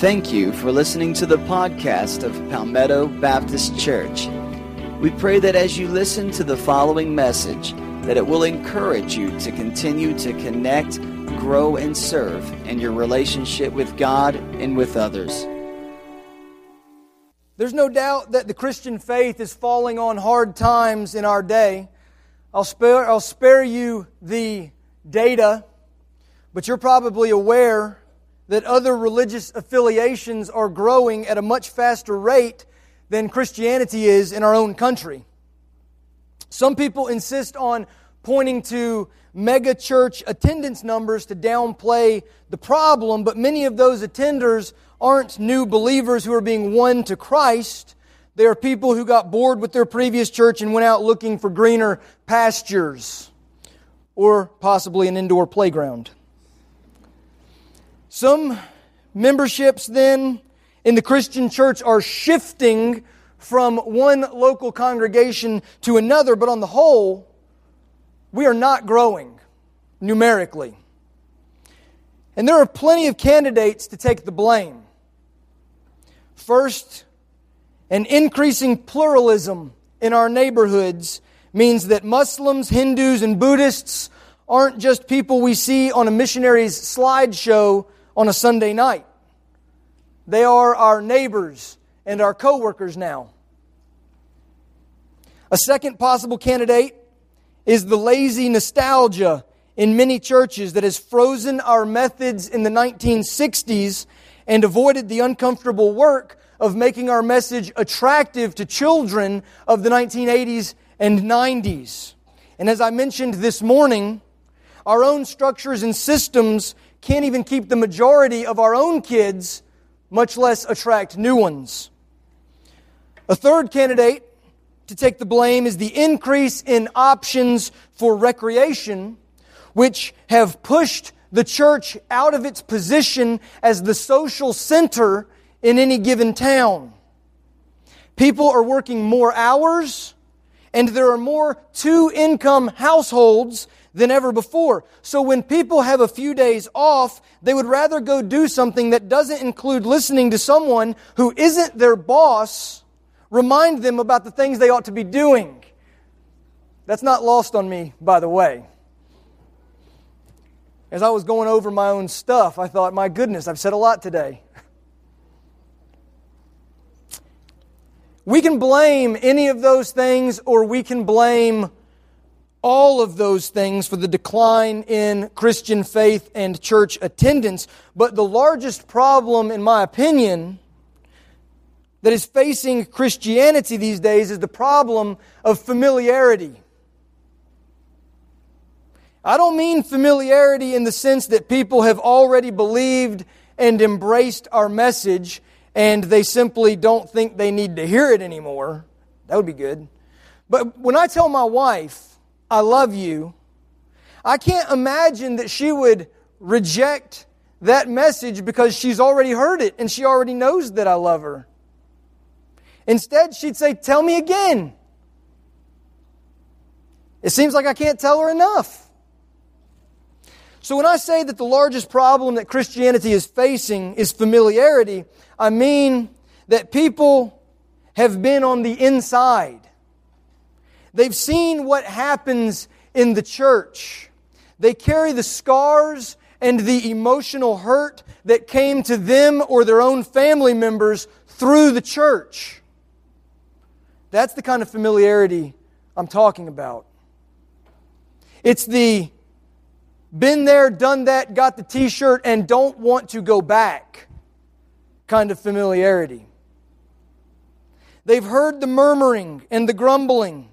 Thank you for listening to the podcast of Palmetto Baptist Church. We pray that as you listen to the following message, that it will encourage you to continue to connect, grow, and serve in your relationship with God and with others. There's no doubt that the Christian faith is falling on hard times in our day. I'll spare, I'll spare you the data, but you're probably aware that other religious affiliations are growing at a much faster rate than Christianity is in our own country. Some people insist on pointing to mega church attendance numbers to downplay the problem, but many of those attenders aren't new believers who are being won to Christ. They are people who got bored with their previous church and went out looking for greener pastures or possibly an indoor playground. Some memberships then in the Christian church are shifting from one local congregation to another, but on the whole, we are not growing numerically. And there are plenty of candidates to take the blame. First, an increasing pluralism in our neighborhoods means that Muslims, Hindus, and Buddhists aren't just people we see on a missionary's slideshow on a Sunday night. They are our neighbors and our coworkers now. A second possible candidate is the lazy nostalgia in many churches that has frozen our methods in the 1960s and avoided the uncomfortable work of making our message attractive to children of the 1980s and 90s. And as I mentioned this morning, our own structures and systems can't even keep the majority of our own kids, much less attract new ones. A third candidate to take the blame is the increase in options for recreation, which have pushed the church out of its position as the social center in any given town. People are working more hours, and there are more two income households than ever before. So when people have a few days off, they would rather go do something that doesn't include listening to someone who isn't their boss remind them about the things they ought to be doing. That's not lost on me, by the way. As I was going over my own stuff, I thought, my goodness, I've said a lot today. We can blame any of those things, or we can blame all of those things for the decline in Christian faith and church attendance. But the largest problem, in my opinion, that is facing Christianity these days is the problem of familiarity. I don't mean familiarity in the sense that people have already believed and embraced our message and they simply don't think they need to hear it anymore. That would be good. But when I tell my wife, I love you, I can't imagine that she would reject that message because she's already heard it and she already knows that I love her. Instead, she'd say, Tell me again. It seems like I can't tell her enough. So, when I say that the largest problem that Christianity is facing is familiarity, I mean that people have been on the inside. They've seen what happens in the church. They carry the scars and the emotional hurt that came to them or their own family members through the church. That's the kind of familiarity I'm talking about. It's the been there, done that, got the t shirt, and don't want to go back kind of familiarity. They've heard the murmuring and the grumbling.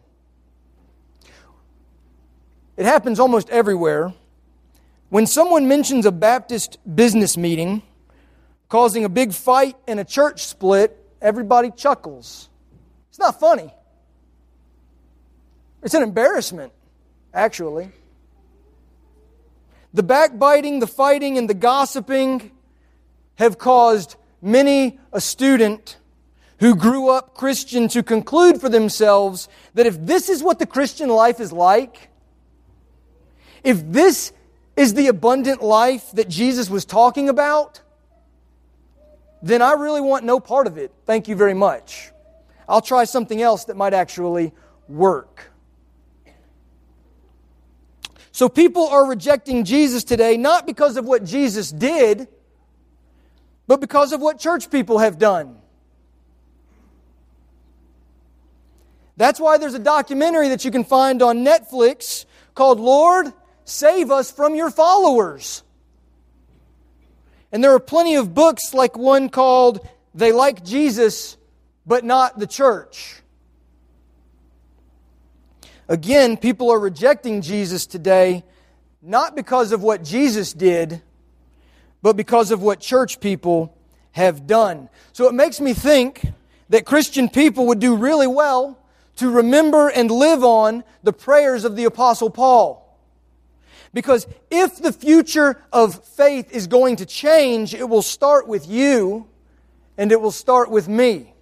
It happens almost everywhere. When someone mentions a Baptist business meeting causing a big fight and a church split, everybody chuckles. It's not funny. It's an embarrassment, actually. The backbiting, the fighting, and the gossiping have caused many a student who grew up Christian to conclude for themselves that if this is what the Christian life is like, if this is the abundant life that Jesus was talking about, then I really want no part of it. Thank you very much. I'll try something else that might actually work. So people are rejecting Jesus today not because of what Jesus did, but because of what church people have done. That's why there's a documentary that you can find on Netflix called Lord, Save Us from Your Followers. And there are plenty of books like one called They Like Jesus, but Not the Church. Again, people are rejecting Jesus today not because of what Jesus did, but because of what church people have done. So it makes me think that Christian people would do really well to remember and live on the prayers of the Apostle Paul. Because if the future of faith is going to change, it will start with you and it will start with me.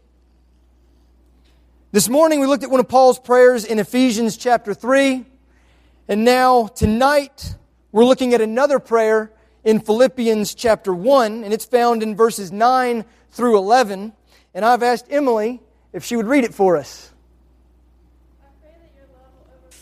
This morning we looked at one of Paul's prayers in Ephesians chapter 3. And now tonight we're looking at another prayer in Philippians chapter 1, and it's found in verses 9 through 11. And I've asked Emily if she would read it for us. I pray that your love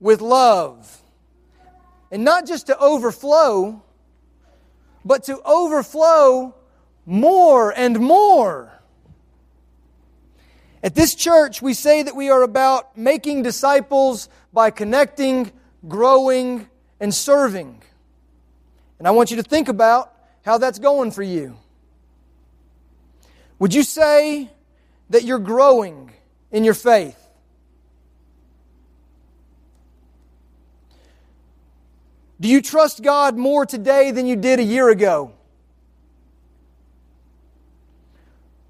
with love. And not just to overflow, but to overflow more and more. At this church, we say that we are about making disciples by connecting, growing, and serving. And I want you to think about how that's going for you. Would you say that you're growing in your faith? Do you trust God more today than you did a year ago?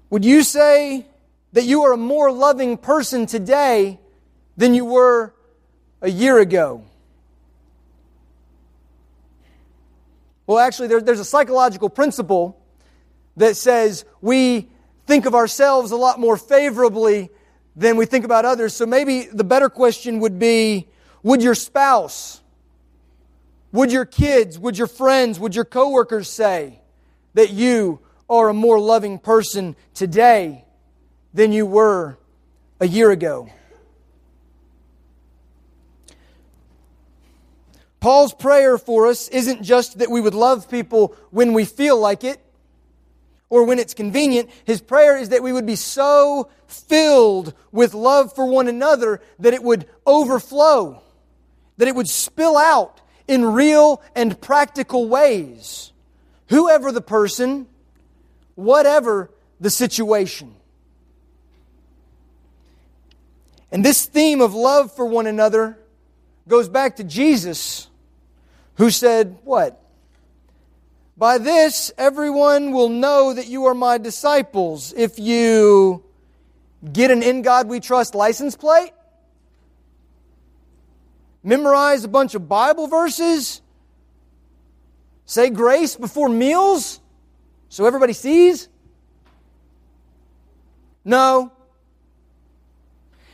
Would you say that you are a more loving person today than you were a year ago? Well, actually, there, there's a psychological principle that says we think of ourselves a lot more favorably than we think about others. So maybe the better question would be Would your spouse, would your kids, would your friends, would your coworkers say that you are a more loving person today than you were a year ago? Paul's prayer for us isn't just that we would love people when we feel like it or when it's convenient. His prayer is that we would be so filled with love for one another that it would overflow, that it would spill out in real and practical ways. Whoever the person, whatever the situation. And this theme of love for one another goes back to Jesus, who said, What? By this, everyone will know that you are my disciples if you get an In God We Trust license plate, memorize a bunch of Bible verses, say grace before meals so everybody sees. No.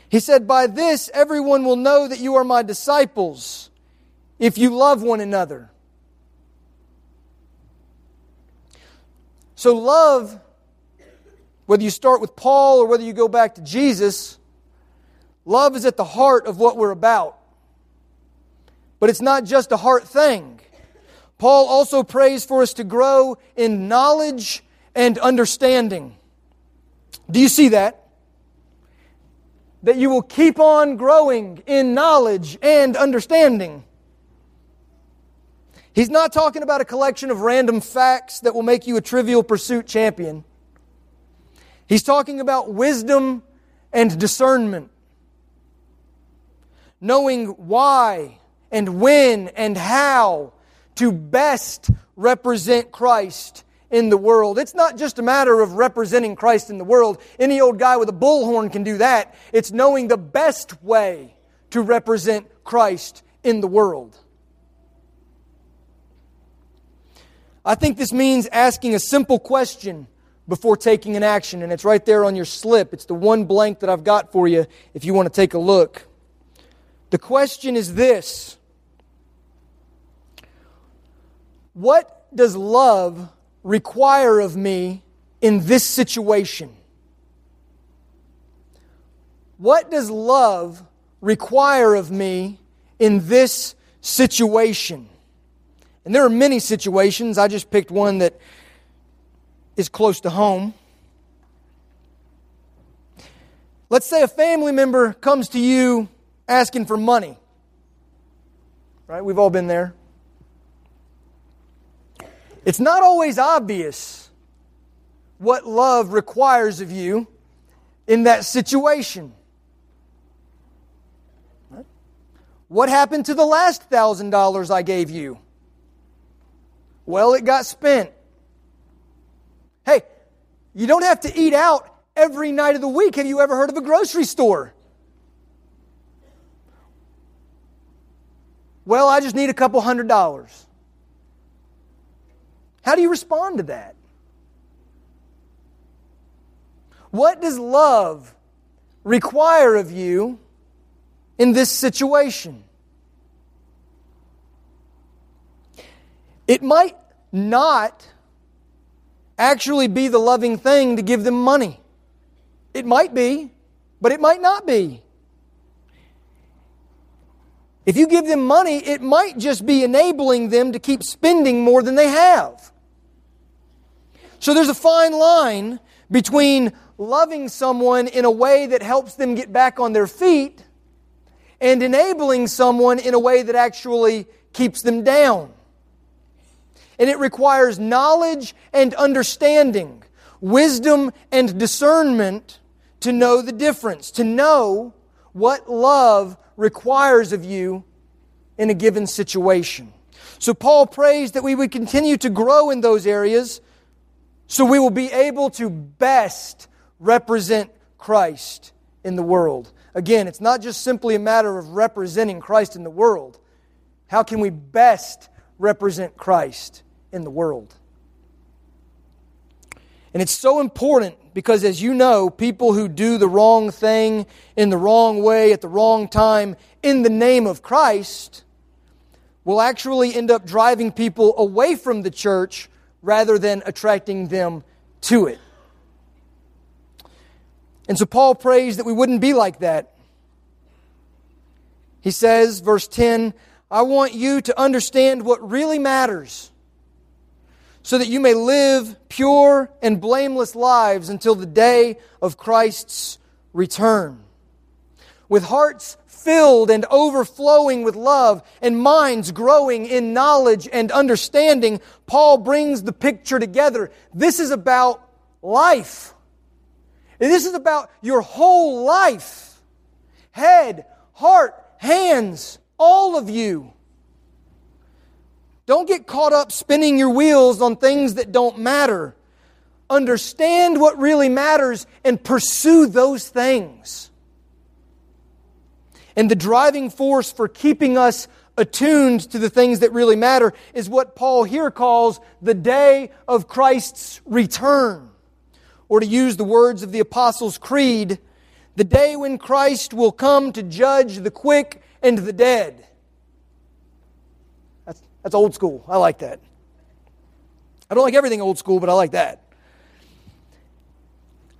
He said, By this everyone will know that you are my disciples if you love one another. So, love, whether you start with Paul or whether you go back to Jesus, love is at the heart of what we're about. But it's not just a heart thing. Paul also prays for us to grow in knowledge and understanding. Do you see that? that you will keep on growing in knowledge and understanding. He's not talking about a collection of random facts that will make you a trivial pursuit champion. He's talking about wisdom and discernment. Knowing why and when and how to best represent Christ in the world. It's not just a matter of representing Christ in the world. Any old guy with a bullhorn can do that. It's knowing the best way to represent Christ in the world. I think this means asking a simple question before taking an action, and it's right there on your slip. It's the one blank that I've got for you if you want to take a look. The question is this What does love require of me in this situation? What does love require of me in this situation? And there are many situations. I just picked one that is close to home. Let's say a family member comes to you asking for money. Right? We've all been there. It's not always obvious what love requires of you in that situation. What happened to the last thousand dollars I gave you? Well, it got spent. Hey, you don't have to eat out every night of the week. Have you ever heard of a grocery store? Well, I just need a couple hundred dollars. How do you respond to that? What does love require of you in this situation? It might not actually be the loving thing to give them money. It might be, but it might not be. If you give them money, it might just be enabling them to keep spending more than they have. So there's a fine line between loving someone in a way that helps them get back on their feet and enabling someone in a way that actually keeps them down. And it requires knowledge and understanding, wisdom and discernment to know the difference, to know what love requires of you in a given situation. So Paul prays that we would continue to grow in those areas so we will be able to best represent Christ in the world. Again, it's not just simply a matter of representing Christ in the world. How can we best represent Christ in the world? And it's so important because, as you know, people who do the wrong thing in the wrong way at the wrong time in the name of Christ will actually end up driving people away from the church rather than attracting them to it. And so Paul prays that we wouldn't be like that. He says, verse 10, I want you to understand what really matters so that you may live pure and blameless lives until the day of Christ's return. With hearts filled and overflowing with love and minds growing in knowledge and understanding, Paul brings the picture together. This is about life. This is about your whole life. Head, heart, hands, all of you. Don't get caught up spinning your wheels on things that don't matter. Understand what really matters and pursue those things. And the driving force for keeping us attuned to the things that really matter is what Paul here calls the day of Christ's return. Or to use the words of the Apostles' Creed, the day when Christ will come to judge the quick and the dead. That's that's old school. I like that. I don't like everything old school, but I like that.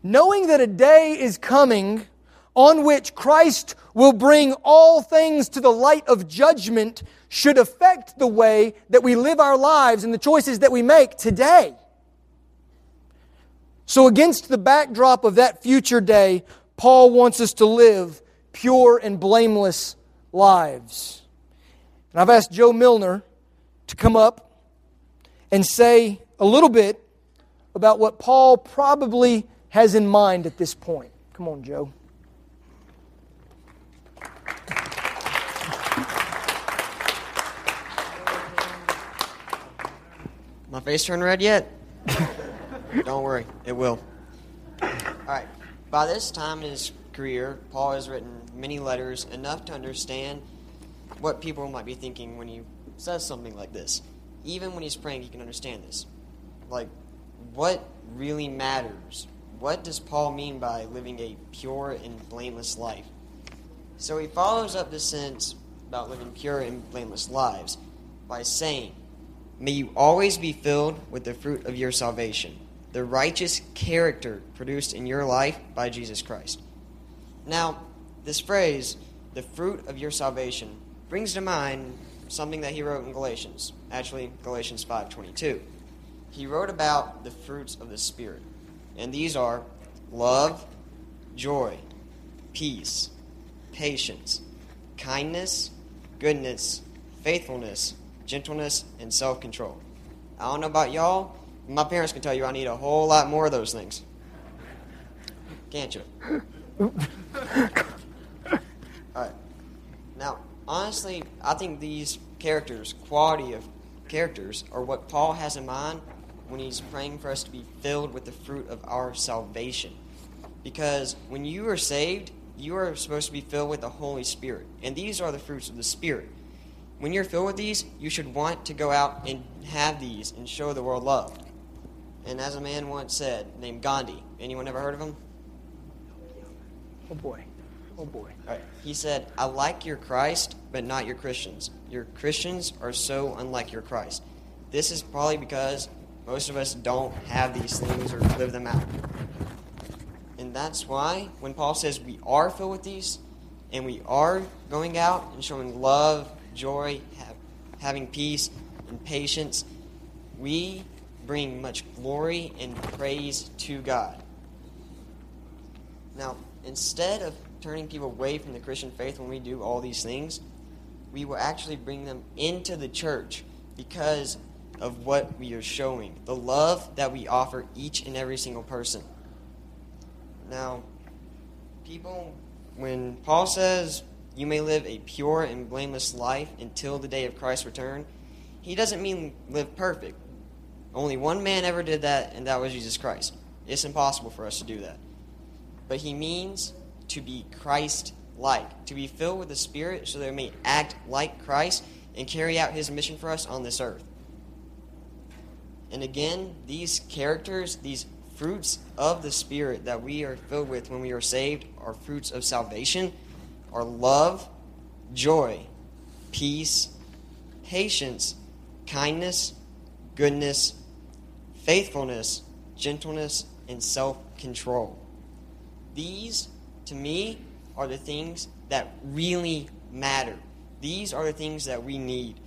Knowing that a day is coming on which Christ will bring all things to the light of judgment should affect the way that we live our lives and the choices that we make today. So, against the backdrop of that future day, Paul wants us to live pure and blameless lives. And I've asked Joe Milner to come up and say a little bit about what Paul probably has in mind at this point. Come on, Joe. My face turned red yet? Don't worry, it will. All right. By this time in his career, Paul has written many letters enough to understand what people might be thinking when he says something like this. Even when he's praying, he can understand this. Like, what really matters? What does Paul mean by living a pure and blameless life? So he follows up this sentence about living pure and blameless lives by saying, May you always be filled with the fruit of your salvation, the righteous character produced in your life by Jesus Christ. Now, this phrase, the fruit of your salvation, brings to mind something that he wrote in Galatians, actually Galatians 5:22. He wrote about the fruits of the spirit, and these are love, joy, peace, patience, kindness, goodness, faithfulness, gentleness, and self control. I don't know about y'all, my parents can tell you I need a whole lot more of those things. Can't you? Alright. Now, honestly, I think these characters, quality of characters, are what Paul has in mind when he's praying for us to be filled with the fruit of our salvation. Because when you are saved, you are supposed to be filled with the Holy Spirit. And these are the fruits of the Spirit. When you're filled with these, you should want to go out and have these and show the world love. And as a man once said, named Gandhi, anyone ever heard of him? Oh boy. Oh boy. All right. He said, I like your Christ, but not your Christians. Your Christians are so unlike your Christ. This is probably because most of us don't have these things or live them out. And that's why when Paul says we are filled with these and we are going out and showing love, joy, have, having peace, and patience, we bring much glory and praise to God. Now, instead of turning people away from the Christian faith when we do all these things, we will actually bring them into the church because of what we are showing, the love that we offer each and every single person. Now, people, when Paul says you may live a pure and blameless life until the day of Christ's return, he doesn't mean live perfect. Only one man ever did that, and that was Jesus Christ. It's impossible for us to do that. But he means to be Christ like, to be filled with the Spirit so that we may act like Christ and carry out his mission for us on this earth. And again, these characters, these fruits of the Spirit that we are filled with when we are saved, are fruits of salvation, are love, joy, peace, patience, kindness, goodness, faithfulness, gentleness, and self control. These, to me, are the things that really matter. These are the things that we need,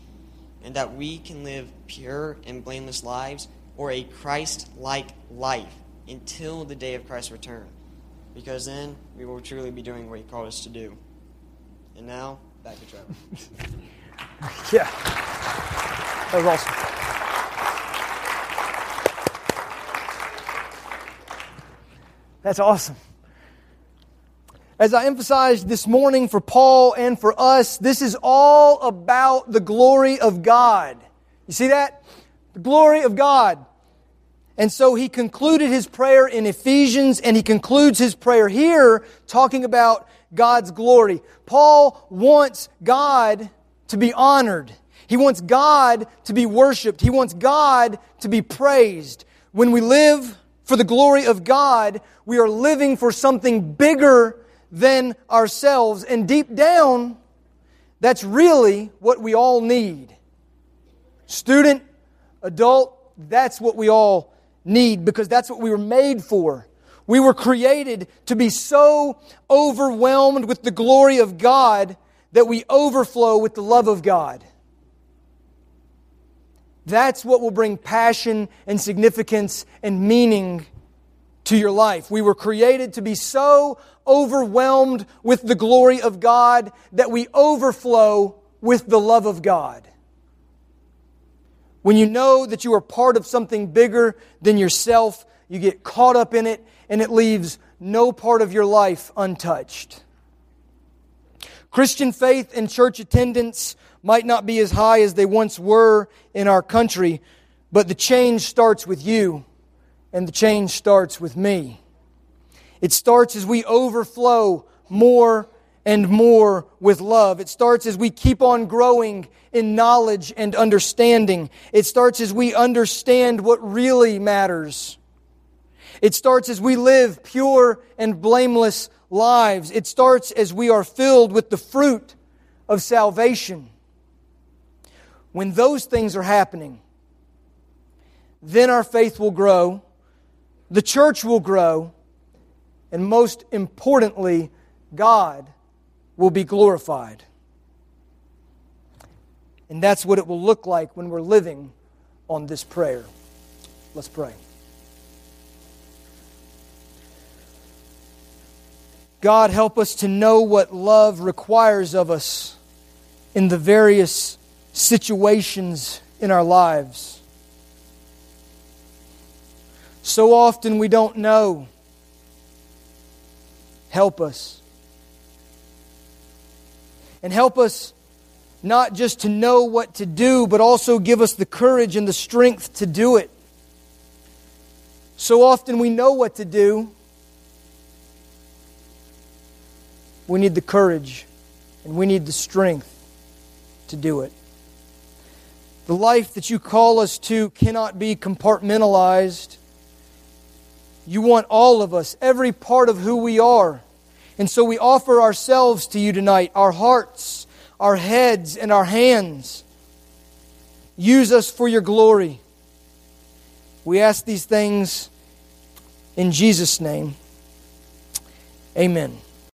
and that we can live pure and blameless lives or a Christ like life until the day of Christ's return. Because then we will truly be doing what He called us to do. And now, back to Trevor. Yeah. That was awesome. That's awesome. As I emphasized this morning for Paul and for us, this is all about the glory of God. You see that? The glory of God. And so he concluded his prayer in Ephesians and he concludes his prayer here talking about God's glory. Paul wants God to be honored. He wants God to be worshiped. He wants God to be praised. When we live for the glory of God, we are living for something bigger than ourselves. And deep down, that's really what we all need. Student, adult, that's what we all need because that's what we were made for. We were created to be so overwhelmed with the glory of God that we overflow with the love of God. That's what will bring passion and significance and meaning to your life. We were created to be so overwhelmed with the glory of God that we overflow with the love of God. When you know that you are part of something bigger than yourself, you get caught up in it and it leaves no part of your life untouched. Christian faith and church attendance might not be as high as they once were in our country, But the change starts with you, and the change starts with me. It starts as we overflow more and more with love. It starts as we keep on growing in knowledge and understanding. It starts as we understand what really matters. It starts as we live pure and blameless lives. It starts as we are filled with the fruit of salvation. When those things are happening, then our faith will grow, the church will grow, and most importantly, God will be glorified. And that's what it will look like when we're living on this prayer. Let's pray. God, help us to know what love requires of us in the various situations in our lives. So often we don't know. Help us. And help us not just to know what to do, but also give us the courage and the strength to do it. So often we know what to do. We need the courage and we need the strength to do it. The life that you call us to cannot be compartmentalized. You want all of us, every part of who we are. And so we offer ourselves to you tonight, our hearts, our heads, and our hands. Use us for your glory. We ask these things in Jesus' name. Amen.